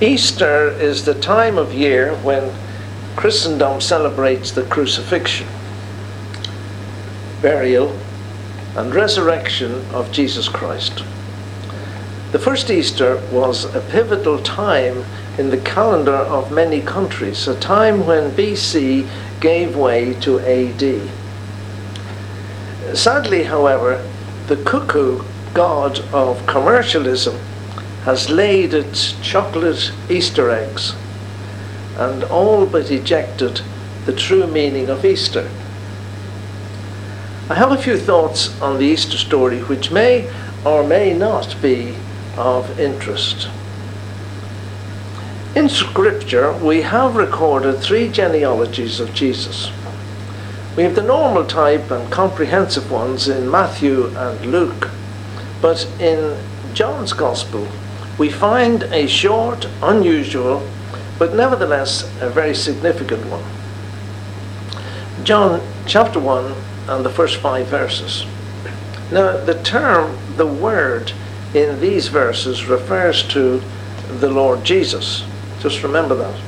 Easter is the time of year when Christendom celebrates the crucifixion, burial, and resurrection of Jesus Christ. The first Easter was a pivotal time in the calendar of many countries, a time when BC gave way to AD. Sadly, however, the cuckoo god of commercialism has laid its chocolate Easter eggs and all but ejected the true meaning of Easter. I have a few thoughts on the Easter story which may or may not be of interest. In Scripture, we have recorded three genealogies of Jesus. We have the normal type and comprehensive ones in Matthew and Luke, but in John's Gospel, we find a short, unusual, but nevertheless a very significant one. John chapter 1 and the first five verses. Now, the term, the word, in these verses refers to the Lord Jesus. Just remember that.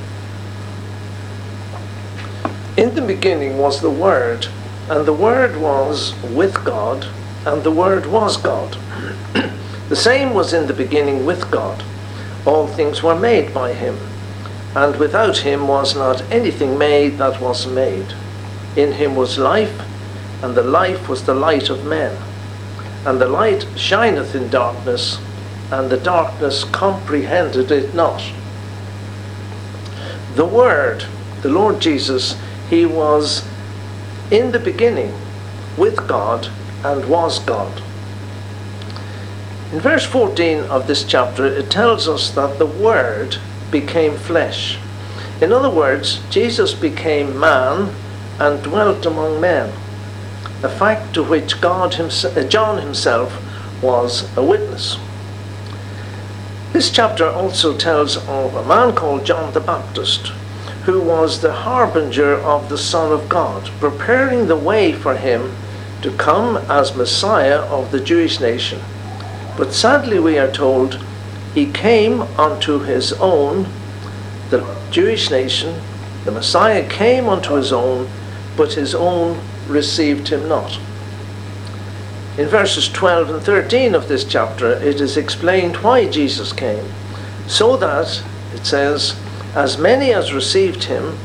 In the beginning was the Word, and the Word was with God, and the Word was God. The same was in the beginning with God. All things were made by him, and without him was not anything made that was made. In him was life, and the life was the light of men. And the light shineth in darkness, and the darkness comprehended it not. The Word, the Lord Jesus, he was in the beginning with God and was God. In verse 14 of this chapter, it tells us that the Word became flesh. In other words, Jesus became man and dwelt among men, a fact to which God himself, uh, John himself was a witness. This chapter also tells of a man called John the Baptist, who was the harbinger of the Son of God, preparing the way for him to come as Messiah of the Jewish nation. But sadly, we are told he came unto his own, the Jewish nation, the Messiah came unto his own, but his own received him not. In verses 12 and 13 of this chapter, it is explained why Jesus came. So that, it says, as many as received him,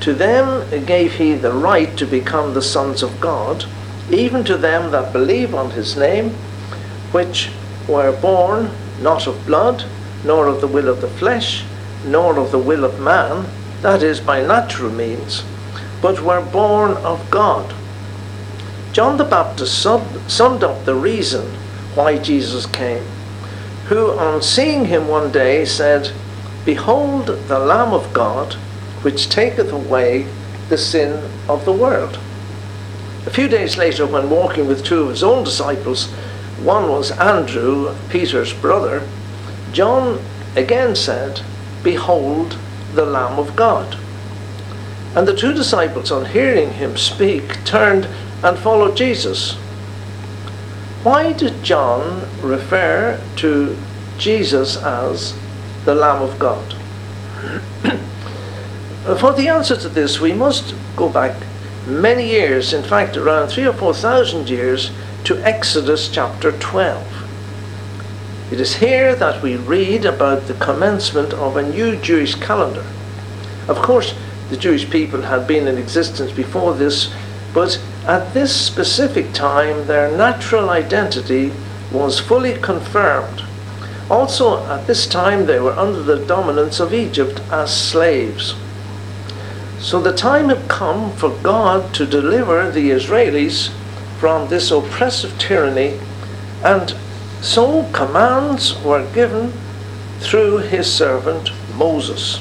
to them gave he the right to become the sons of God, even to them that believe on his name, which were born not of blood, nor of the will of the flesh, nor of the will of man, that is, by natural means, but were born of God. John the Baptist summed up the reason why Jesus came, who, on seeing him one day, said, Behold the Lamb of God, which taketh away the sin of the world. A few days later, when walking with two of his own disciples, one was Andrew, Peter's brother, John again said, Behold the Lamb of God. And the two disciples, on hearing him speak, turned and followed Jesus. Why did John refer to Jesus as the Lamb of God? For the answer to this, we must go back many years, in fact, around three or four thousand years, to Exodus chapter 12. It is here that we read about the commencement of a new Jewish calendar. Of course, the Jewish people had been in existence before this, but at this specific time their natural identity was fully confirmed. Also, at this time they were under the dominance of Egypt as slaves. So the time had come for God to deliver the Israelis from this oppressive tyranny, and so commands were given through his servant Moses.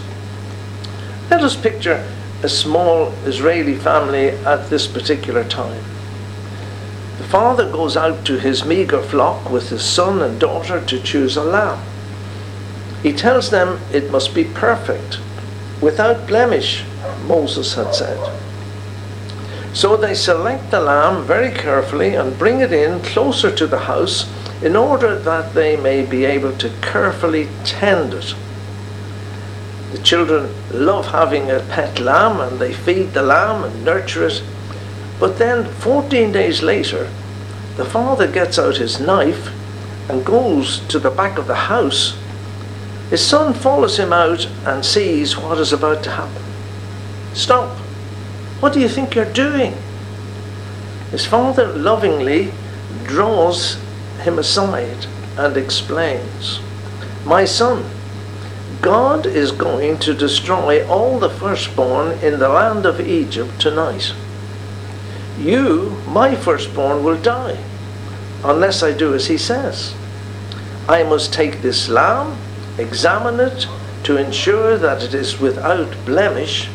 Let us picture a small Israeli family at this particular time. The father goes out to his meager flock with his son and daughter to choose a lamb. He tells them it must be perfect, without blemish, Moses had said. So they select the lamb very carefully and bring it in closer to the house in order that they may be able to carefully tend it. The children love having a pet lamb and they feed the lamb and nurture it. But then 14 days later, the father gets out his knife and goes to the back of the house. His son follows him out and sees what is about to happen. Stop! What do you think you're doing? His father lovingly draws him aside and explains My son, God is going to destroy all the firstborn in the land of Egypt tonight. You, my firstborn, will die unless I do as he says. I must take this lamb, examine it to ensure that it is without blemish,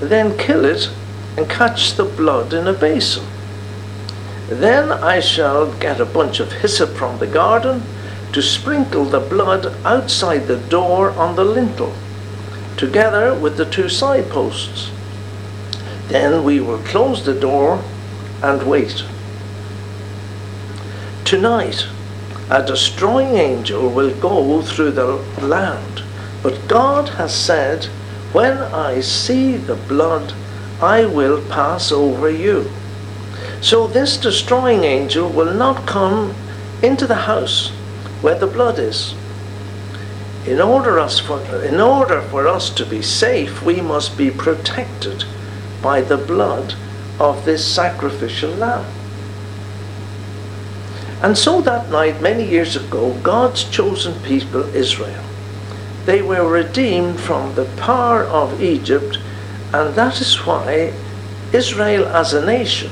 then kill it and catch the blood in a basin. Then I shall get a bunch of hyssop from the garden to sprinkle the blood outside the door on the lintel, together with the two side posts. Then we will close the door and wait. Tonight, a destroying angel will go through the land, but God has said, When I see the blood, I will pass over you. So this destroying angel will not come into the house where the blood is. In order, us for, in order for us to be safe, we must be protected by the blood of this sacrificial lamb. And so that night, many years ago, God's chosen people, Israel, they were redeemed from the power of Egypt, and that is why Israel as a nation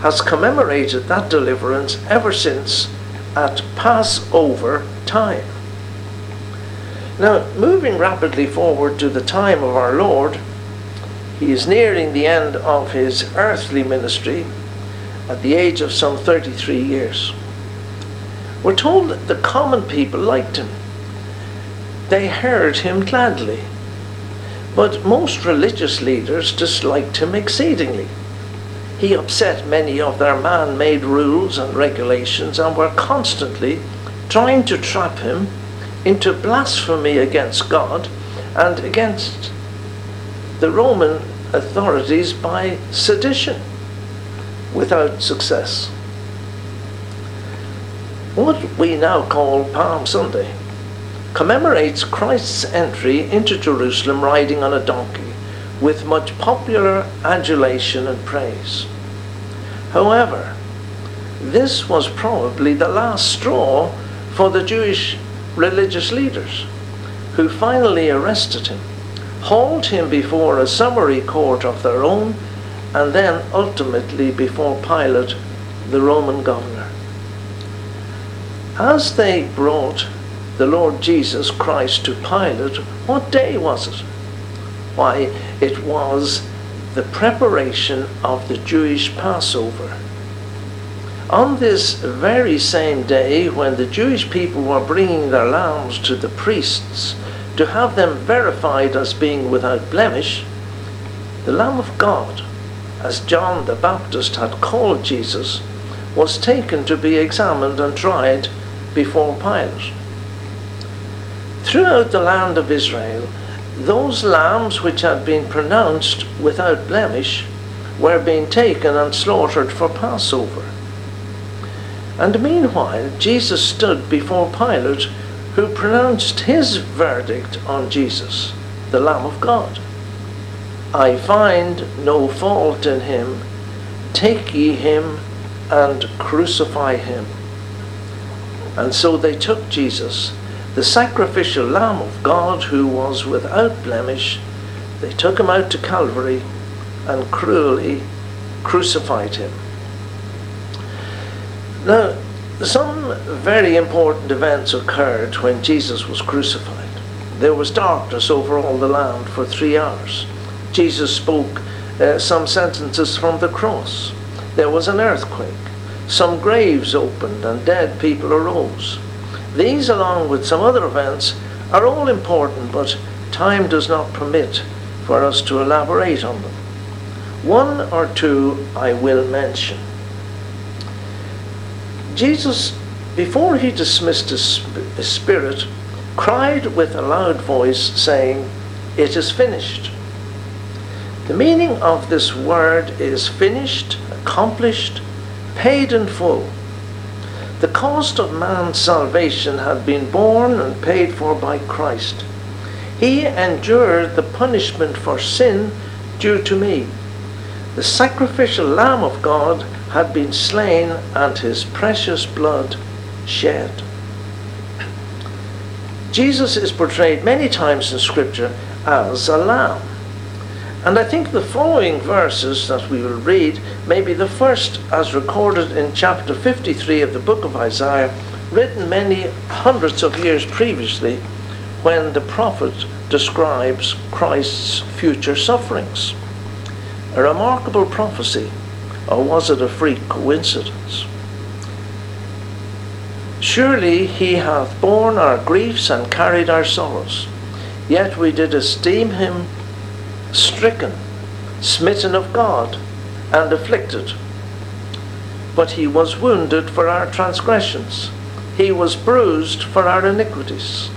has commemorated that deliverance ever since at Passover time. Now, moving rapidly forward to the time of our Lord, he is nearing the end of his earthly ministry at the age of some 33 years. We're told that the common people liked him. They heard him gladly. But most religious leaders disliked him exceedingly. He upset many of their man made rules and regulations and were constantly trying to trap him into blasphemy against God and against the Roman authorities by sedition without success. What we now call Palm Sunday commemorates Christ's entry into Jerusalem riding on a donkey with much popular adulation and praise. However, this was probably the last straw for the Jewish religious leaders, who finally arrested him, hauled him before a summary court of their own, and then ultimately before Pilate, the Roman governor. As they brought the Lord Jesus Christ to Pilate, what day was it? Why, it was the preparation of the Jewish Passover. On this very same day, when the Jewish people were bringing their lambs to the priests to have them verified as being without blemish, the Lamb of God, as John the Baptist had called Jesus, was taken to be examined and tried before Pilate. Throughout the land of Israel, those lambs which had been pronounced without blemish were being taken and slaughtered for Passover. And meanwhile, Jesus stood before Pilate, who pronounced his verdict on Jesus, the Lamb of God. I find no fault in him. Take ye him and crucify him. And so they took Jesus the sacrificial Lamb of God who was without blemish, they took him out to Calvary and cruelly crucified him. Now, some very important events occurred when Jesus was crucified. There was darkness over all the land for three hours. Jesus spoke uh, some sentences from the cross. There was an earthquake. Some graves opened and dead people arose. These, along with some other events, are all important, but time does not permit for us to elaborate on them. One or two I will mention. Jesus, before he dismissed his, spirit, cried with a loud voice, saying, It is finished. The meaning of this word is finished, accomplished, paid in full. The cost of man's salvation had been borne and paid for by Christ. He endured the punishment for sin due to me. The sacrificial Lamb of God had been slain and his precious blood shed. Jesus is portrayed many times in Scripture as a lamb. And I think the following verses that we will read may be the first as recorded in chapter 53 of the book of Isaiah, written many hundreds of years previously when the prophet describes Christ's future sufferings. A remarkable prophecy, or was it a freak coincidence? Surely he hath borne our griefs and carried our sorrows, yet we did esteem him stricken, smitten of God, and afflicted. But he was wounded for our transgressions, he was bruised for our iniquities.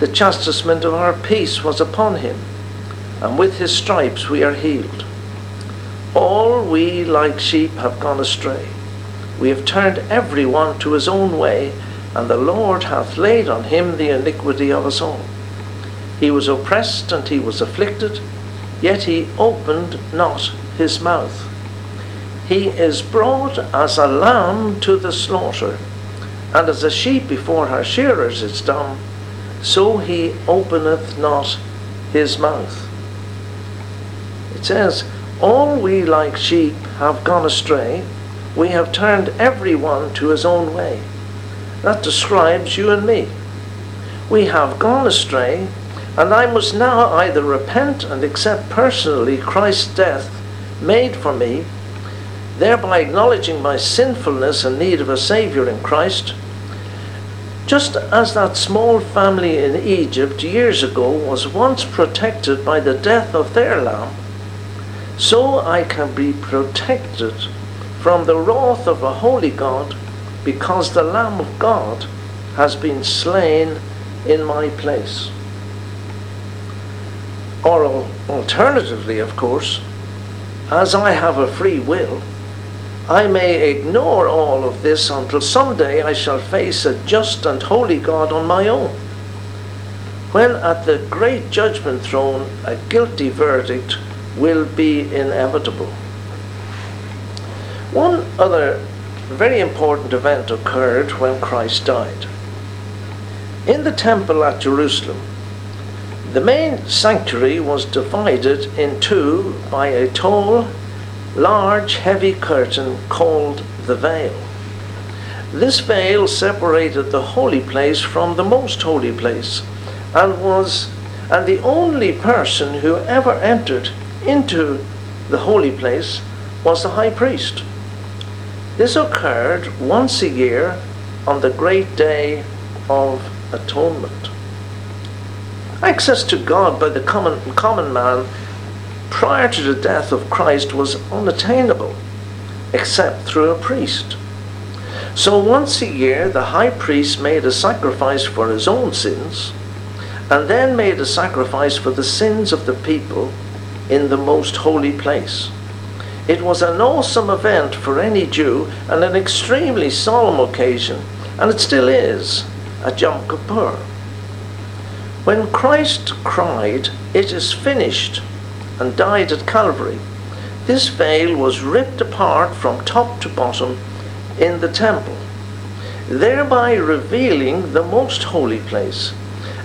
The chastisement of our peace was upon him, and with his stripes we are healed. All we like sheep have gone astray. We have turned every one to his own way, and the Lord hath laid on him the iniquity of us all. He was oppressed and he was afflicted yet he opened not his mouth. He is brought as a lamb to the slaughter, and as a sheep before her shearers is dumb, so he openeth not his mouth. It says, All we like sheep have gone astray, we have turned every one to his own way. That describes you and me. We have gone astray, and I must now either repent and accept personally Christ's death made for me, thereby acknowledging my sinfulness and need of a Saviour in Christ, just as that small family in Egypt years ago was once protected by the death of their lamb, so I can be protected from the wrath of a holy God because the Lamb of God has been slain in my place. Or alternatively, of course, as I have a free will, I may ignore all of this until someday I shall face a just and holy God on my own. When at the great judgment throne a guilty verdict will be inevitable. One other very important event occurred when Christ died. In the temple at Jerusalem, the main sanctuary was divided in two by a tall, large, heavy curtain called the veil. This veil separated the holy place from the most holy place and was and the only person who ever entered into the holy place was the high priest. This occurred once a year on the great day of atonement. Access to God by the common, common man prior to the death of Christ was unattainable except through a priest. So once a year, the high priest made a sacrifice for his own sins and then made a sacrifice for the sins of the people in the most holy place. It was an awesome event for any Jew and an extremely solemn occasion, and it still is, a Yom Kippur. When Christ cried, It is finished, and died at Calvary, this veil was ripped apart from top to bottom in the temple, thereby revealing the most holy place,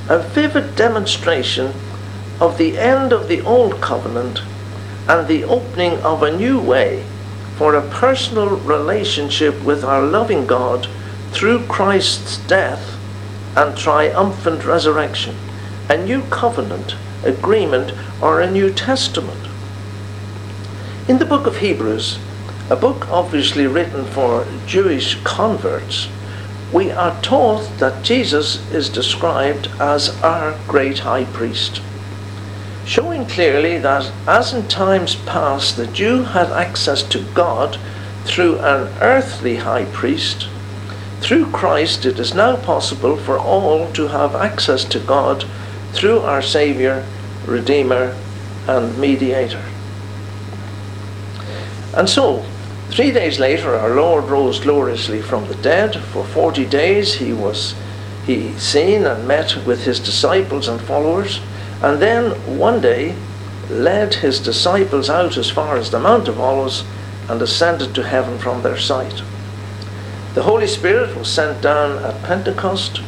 a vivid demonstration of the end of the old covenant and the opening of a new way for a personal relationship with our loving God through Christ's death and triumphant resurrection a new covenant, agreement, or a new testament. In the book of Hebrews, a book obviously written for Jewish converts, we are taught that Jesus is described as our great high priest, showing clearly that as in times past the Jew had access to God through an earthly high priest, through Christ it is now possible for all to have access to God through our Saviour, Redeemer, and Mediator. And so, three days later, our Lord rose gloriously from the dead. For forty days he was he seen and met with his disciples and followers, and then one day led his disciples out as far as the Mount of Olives and ascended to heaven from their sight. The Holy Spirit was sent down at Pentecost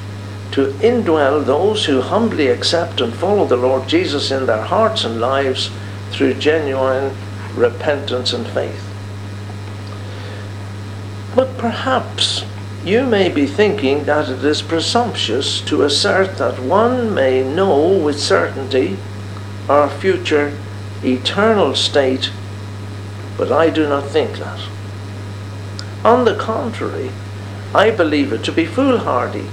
to indwell those who humbly accept and follow the Lord Jesus in their hearts and lives through genuine repentance and faith. But perhaps you may be thinking that it is presumptuous to assert that one may know with certainty our future eternal state, but I do not think that. On the contrary, I believe it to be foolhardy,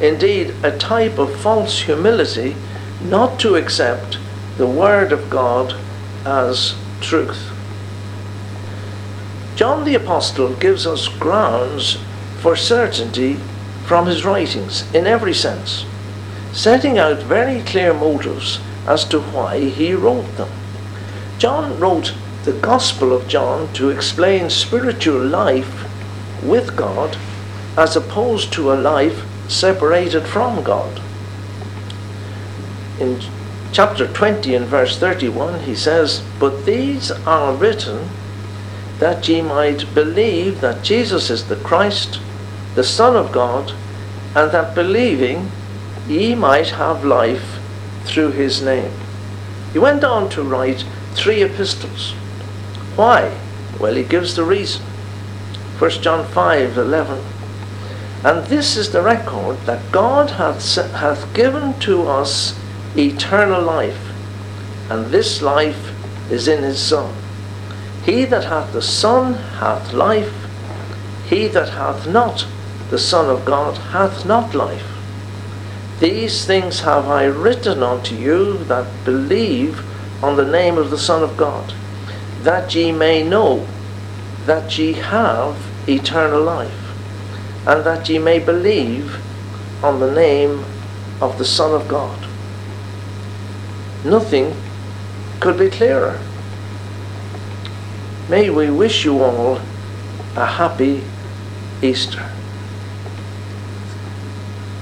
indeed a type of false humility, not to accept the Word of God as truth. John the Apostle gives us grounds for certainty from his writings in every sense, setting out very clear motives as to why he wrote them. John wrote the Gospel of John to explain spiritual life with God as opposed to a life separated from God. In chapter 20 and verse 31, he says, But these are written that ye might believe that Jesus is the Christ, the Son of God, and that believing ye might have life through his name. He went on to write three epistles. Why? Well, he gives the reason. 1 John 5 11. And this is the record that God hath, hath given to us eternal life, and this life is in his Son. He that hath the Son hath life, he that hath not the Son of God hath not life. These things have I written unto you that believe on the name of the Son of God, that ye may know that ye have eternal life and that ye may believe on the name of the Son of God. Nothing could be clearer. May we wish you all a happy Easter.